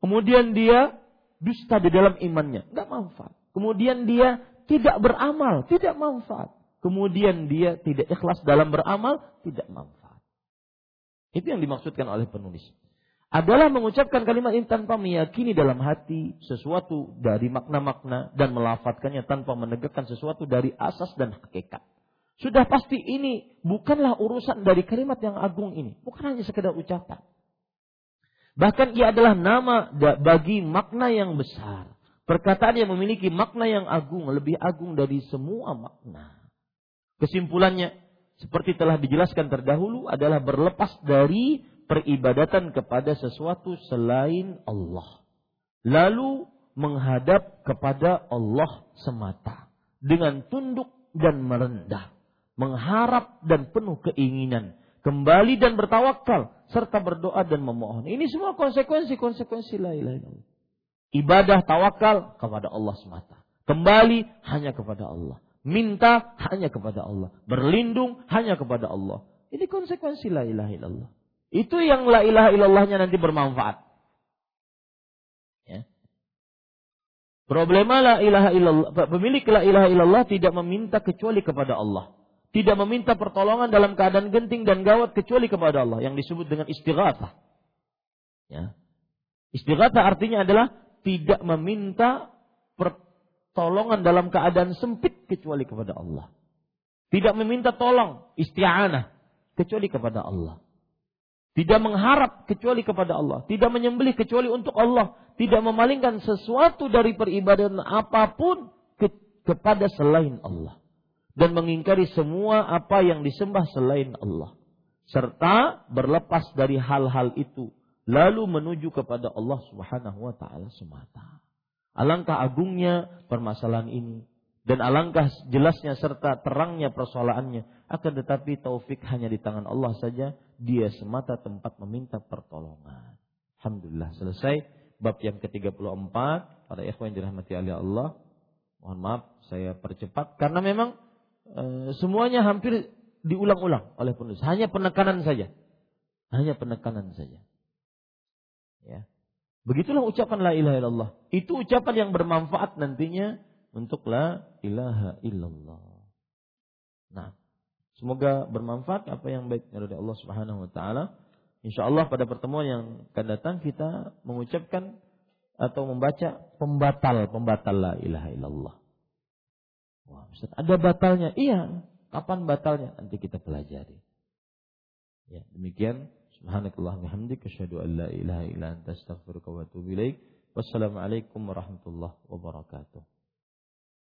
Kemudian dia dusta di dalam imannya, nggak manfaat. Kemudian dia tidak beramal, tidak manfaat. Kemudian dia tidak ikhlas dalam beramal, tidak manfaat. Itu yang dimaksudkan oleh penulis adalah mengucapkan kalimat ini tanpa meyakini dalam hati sesuatu dari makna-makna dan melafatkannya tanpa menegakkan sesuatu dari asas dan hakikat. Sudah pasti ini bukanlah urusan dari kalimat yang agung ini. Bukan hanya sekedar ucapan. Bahkan ia adalah nama bagi makna yang besar. Perkataan yang memiliki makna yang agung, lebih agung dari semua makna. Kesimpulannya, seperti telah dijelaskan terdahulu, adalah berlepas dari peribadatan kepada sesuatu selain Allah. Lalu menghadap kepada Allah semata dengan tunduk dan merendah, mengharap dan penuh keinginan, kembali dan bertawakal serta berdoa dan memohon. Ini semua konsekuensi-konsekuensi la ilaha illallah. Ibadah tawakal kepada Allah semata. Kembali hanya kepada Allah. Minta hanya kepada Allah. Berlindung hanya kepada Allah. Ini konsekuensi la ilaha illallah. Itu yang la ilaha illallahnya nanti bermanfaat. Ya. Problema la ilaha illallah, pemilik la ilaha illallah tidak meminta kecuali kepada Allah. Tidak meminta pertolongan dalam keadaan genting dan gawat kecuali kepada Allah yang disebut dengan istighatsah. Ya. Istighatsah artinya adalah tidak meminta pertolongan dalam keadaan sempit kecuali kepada Allah. Tidak meminta tolong, isti'anah kecuali kepada Allah. Tidak mengharap kecuali kepada Allah. Tidak menyembelih kecuali untuk Allah. Tidak memalingkan sesuatu dari peribadahan apa pun ke, kepada selain Allah. Dan mengingkari semua apa yang disembah selain Allah. Serta berlepas dari hal-hal itu. Lalu menuju kepada Allah subhanahu wa ta'ala semata. Alangkah agungnya permasalahan ini. Dan alangkah jelasnya serta terangnya persoalannya. Akan tetapi taufik hanya di tangan Allah saja. Dia semata tempat meminta pertolongan. Alhamdulillah selesai. Bab yang ke-34. Para ikhwan dirahmati oleh Allah. Mohon maaf saya percepat. Karena memang e, semuanya hampir diulang-ulang oleh penulis. Hanya penekanan saja. Hanya penekanan saja. Ya. Begitulah ucapan la ilaha illallah. Itu ucapan yang bermanfaat nantinya untuk la ilaha illallah. Nah, semoga bermanfaat apa yang baik dari Allah Subhanahu wa taala. Insyaallah pada pertemuan yang akan datang kita mengucapkan atau membaca pembatal-pembatal la ilaha illallah. Wah, Ustaz, ada batalnya? Iya. Kapan batalnya? Nanti kita pelajari. Ya, demikian. Subhanakallah bihamdik asyhadu an la ilaha illa anta astaghfiruka wa atubu ilaik. Wassalamualaikum warahmatullahi wabarakatuh.